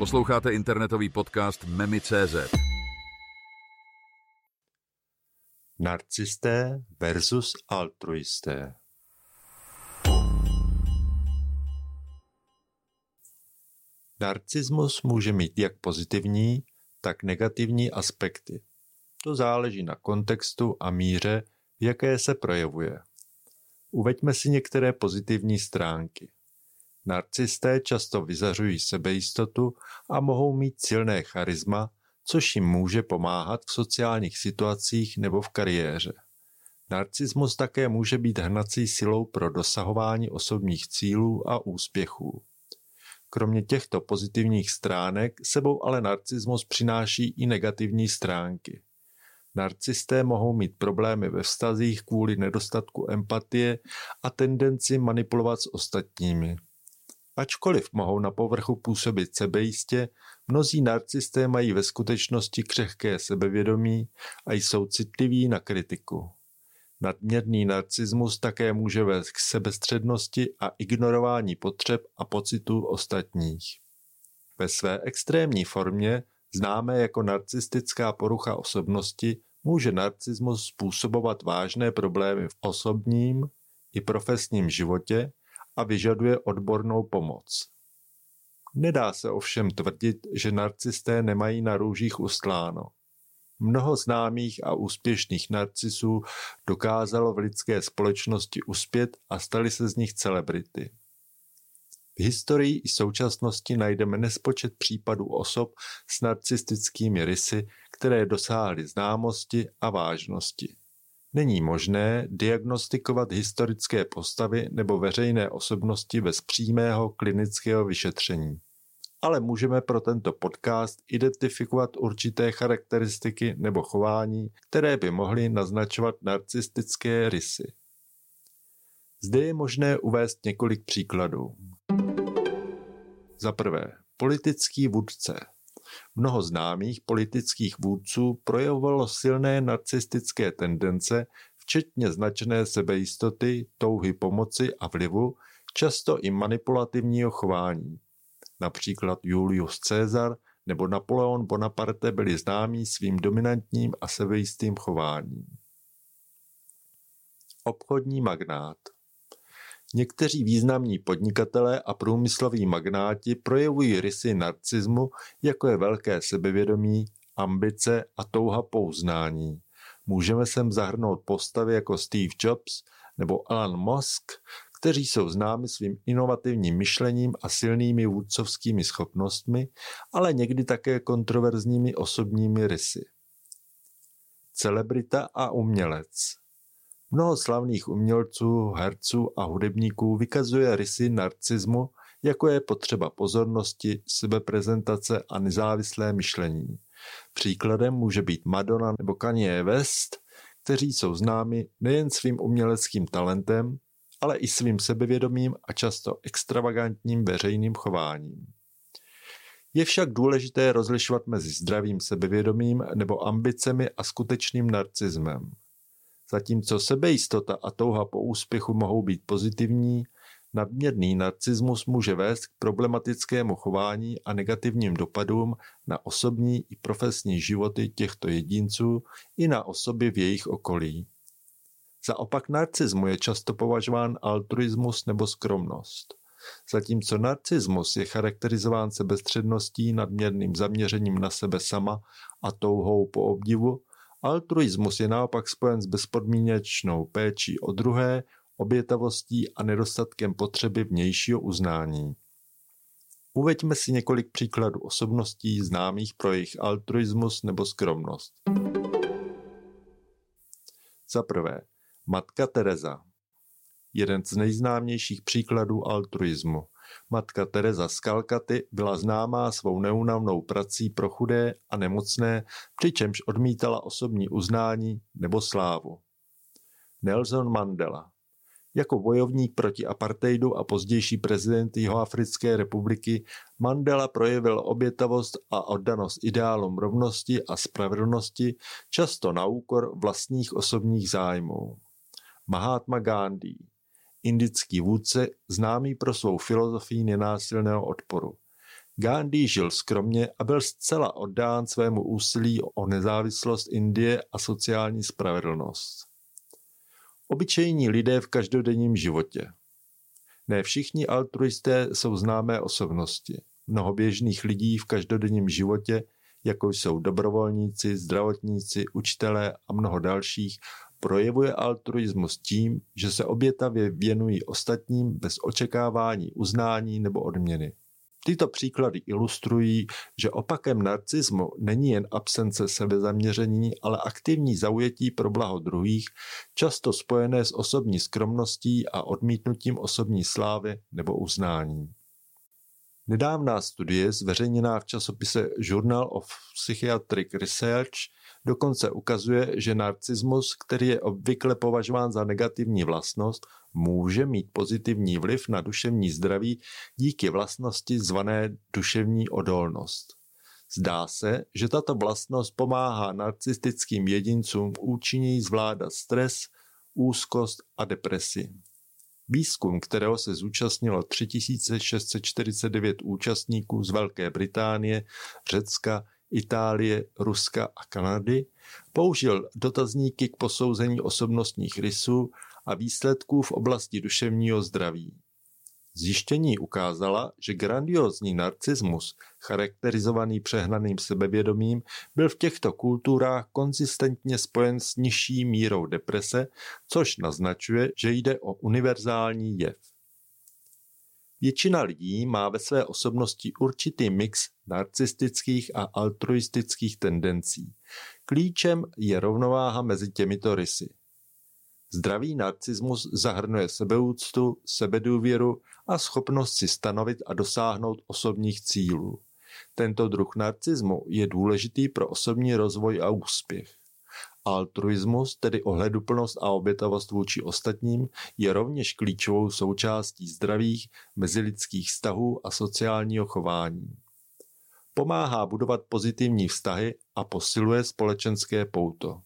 Posloucháte internetový podcast Memi.cz. Narcisté versus altruisté. Narcismus může mít jak pozitivní, tak negativní aspekty. To záleží na kontextu a míře, v jaké se projevuje. Uveďme si některé pozitivní stránky. Narcisté často vyzařují sebejistotu a mohou mít silné charisma, což jim může pomáhat v sociálních situacích nebo v kariéře. Narcismus také může být hnací silou pro dosahování osobních cílů a úspěchů. Kromě těchto pozitivních stránek sebou ale narcismus přináší i negativní stránky. Narcisté mohou mít problémy ve vztazích kvůli nedostatku empatie a tendenci manipulovat s ostatními. Ačkoliv mohou na povrchu působit sebejistě, mnozí narcisté mají ve skutečnosti křehké sebevědomí a jsou citliví na kritiku. Nadměrný narcismus také může vést k sebestřednosti a ignorování potřeb a pocitů ostatních. Ve své extrémní formě, známé jako narcistická porucha osobnosti, může narcismus způsobovat vážné problémy v osobním i profesním životě a vyžaduje odbornou pomoc. Nedá se ovšem tvrdit, že narcisté nemají na růžích ustláno. Mnoho známých a úspěšných narcisů dokázalo v lidské společnosti uspět a stali se z nich celebrity. V historii i současnosti najdeme nespočet případů osob s narcistickými rysy, které dosáhly známosti a vážnosti. Není možné diagnostikovat historické postavy nebo veřejné osobnosti bez přímého klinického vyšetření. Ale můžeme pro tento podcast identifikovat určité charakteristiky nebo chování, které by mohly naznačovat narcistické rysy. Zde je možné uvést několik příkladů. Za prvé, politický vůdce. Mnoho známých politických vůdců projevovalo silné narcistické tendence, včetně značné sebejistoty, touhy pomoci a vlivu, často i manipulativního chování. Například Julius Caesar nebo Napoleon Bonaparte byli známí svým dominantním a sebejistým chováním. Obchodní magnát Někteří významní podnikatelé a průmysloví magnáti projevují rysy narcismu, jako je velké sebevědomí, ambice a touha pouznání. Můžeme sem zahrnout postavy jako Steve Jobs nebo Elon Musk, kteří jsou známi svým inovativním myšlením a silnými vůdcovskými schopnostmi, ale někdy také kontroverzními osobními rysy. Celebrita a umělec Mnoho slavných umělců, herců a hudebníků vykazuje rysy narcismu, jako je potřeba pozornosti, sebeprezentace a nezávislé myšlení. Příkladem může být Madonna nebo Kanye West, kteří jsou známi nejen svým uměleckým talentem, ale i svým sebevědomým a často extravagantním veřejným chováním. Je však důležité rozlišovat mezi zdravým sebevědomím nebo ambicemi a skutečným narcismem. Zatímco sebejistota a touha po úspěchu mohou být pozitivní, nadměrný narcismus může vést k problematickému chování a negativním dopadům na osobní i profesní životy těchto jedinců i na osoby v jejich okolí. Za opak narcismu je často považován altruismus nebo skromnost. Zatímco narcismus je charakterizován sebestředností, nadměrným zaměřením na sebe sama a touhou po obdivu, Altruismus je naopak spojen s bezpodmínečnou péčí o druhé, obětavostí a nedostatkem potřeby vnějšího uznání. Uveďme si několik příkladů osobností známých pro jejich altruismus nebo skromnost. Za prvé, matka Teresa. Jeden z nejznámějších příkladů altruismu. Matka Teresa z Kalkaty byla známá svou neunavnou prací pro chudé a nemocné, přičemž odmítala osobní uznání nebo slávu. Nelson Mandela jako bojovník proti apartheidu a pozdější prezident Jihoafrické republiky Mandela projevil obětavost a oddanost ideálům rovnosti a spravedlnosti, často na úkor vlastních osobních zájmů. Mahatma Gandhi indický vůdce známý pro svou filozofii nenásilného odporu. Gandhi žil skromně a byl zcela oddán svému úsilí o nezávislost Indie a sociální spravedlnost. Obyčejní lidé v každodenním životě. Ne všichni altruisté jsou známé osobnosti. Mnoho běžných lidí v každodenním životě, jako jsou dobrovolníci, zdravotníci, učitelé a mnoho dalších, projevuje altruismus tím, že se obětavě věnují ostatním bez očekávání uznání nebo odměny. Tyto příklady ilustrují, že opakem narcismu není jen absence sebezaměření, ale aktivní zaujetí pro blaho druhých, často spojené s osobní skromností a odmítnutím osobní slávy nebo uznání. Nedávná studie, zveřejněná v časopise Journal of Psychiatric Research, dokonce ukazuje, že narcismus, který je obvykle považován za negativní vlastnost, může mít pozitivní vliv na duševní zdraví díky vlastnosti zvané duševní odolnost. Zdá se, že tato vlastnost pomáhá narcistickým jedincům účinněji zvládat stres, úzkost a depresi. Výzkum, kterého se zúčastnilo 3649 účastníků z Velké Británie, Řecka, Itálie, Ruska a Kanady, použil dotazníky k posouzení osobnostních rysů a výsledků v oblasti duševního zdraví. Zjištění ukázala, že grandiozní narcismus, charakterizovaný přehnaným sebevědomím, byl v těchto kulturách konzistentně spojen s nižší mírou deprese, což naznačuje, že jde o univerzální jev. Většina lidí má ve své osobnosti určitý mix narcistických a altruistických tendencí. Klíčem je rovnováha mezi těmito rysy. Zdravý narcismus zahrnuje sebeúctu, sebedůvěru a schopnost si stanovit a dosáhnout osobních cílů. Tento druh narcismu je důležitý pro osobní rozvoj a úspěch. Altruismus, tedy ohleduplnost a obětavost vůči ostatním, je rovněž klíčovou součástí zdravých mezilidských vztahů a sociálního chování. Pomáhá budovat pozitivní vztahy a posiluje společenské pouto.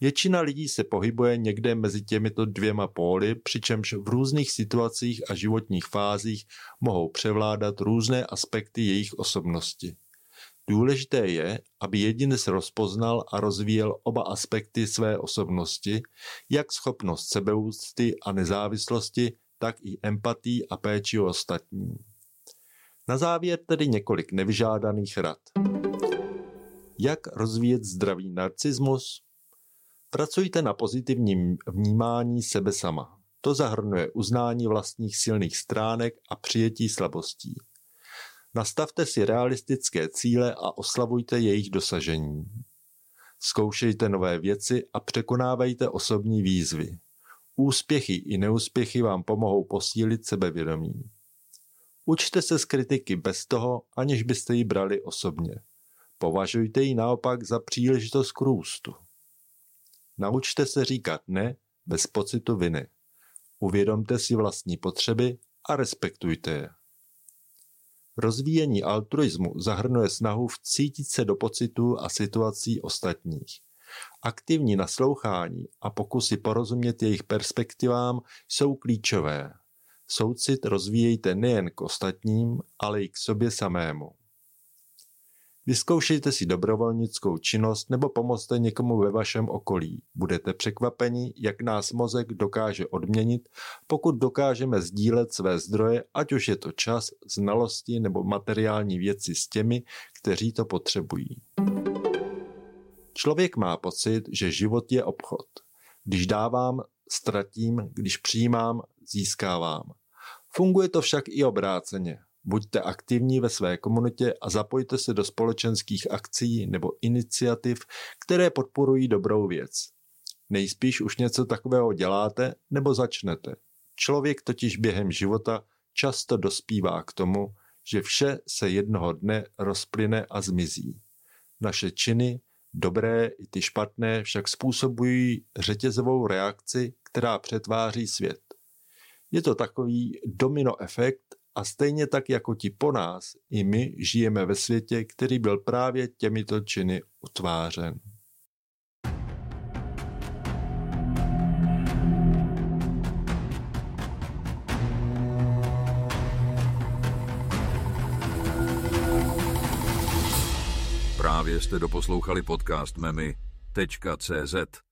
Většina lidí se pohybuje někde mezi těmito dvěma póly, přičemž v různých situacích a životních fázích mohou převládat různé aspekty jejich osobnosti. Důležité je, aby jedinec rozpoznal a rozvíjel oba aspekty své osobnosti, jak schopnost sebeúcty a nezávislosti, tak i empatí a péči o ostatní. Na závěr tedy několik nevyžádaných rad. Jak rozvíjet zdravý narcismus? Pracujte na pozitivním vnímání sebe sama. To zahrnuje uznání vlastních silných stránek a přijetí slabostí. Nastavte si realistické cíle a oslavujte jejich dosažení. Zkoušejte nové věci a překonávejte osobní výzvy. Úspěchy i neúspěchy vám pomohou posílit sebevědomí. Učte se z kritiky bez toho, aniž byste ji brali osobně. Považujte ji naopak za příležitost k růstu. Naučte se říkat ne bez pocitu viny. Uvědomte si vlastní potřeby a respektujte je. Rozvíjení altruismu zahrnuje snahu vcítit se do pocitů a situací ostatních. Aktivní naslouchání a pokusy porozumět jejich perspektivám jsou klíčové. Soucit rozvíjejte nejen k ostatním, ale i k sobě samému. Vyzkoušejte si dobrovolnickou činnost nebo pomozte někomu ve vašem okolí. Budete překvapeni, jak nás mozek dokáže odměnit, pokud dokážeme sdílet své zdroje, ať už je to čas, znalosti nebo materiální věci s těmi, kteří to potřebují. Člověk má pocit, že život je obchod. Když dávám, ztratím, když přijímám, získávám. Funguje to však i obráceně. Buďte aktivní ve své komunitě a zapojte se do společenských akcí nebo iniciativ, které podporují dobrou věc. Nejspíš už něco takového děláte nebo začnete. Člověk totiž během života často dospívá k tomu, že vše se jednoho dne rozplyne a zmizí. Naše činy, dobré i ty špatné, však způsobují řetězovou reakci, která přetváří svět. Je to takový domino efekt a stejně tak jako ti po nás, i my žijeme ve světě, který byl právě těmito činy utvářen. Právě jste doposlouchali podcast memy.cz.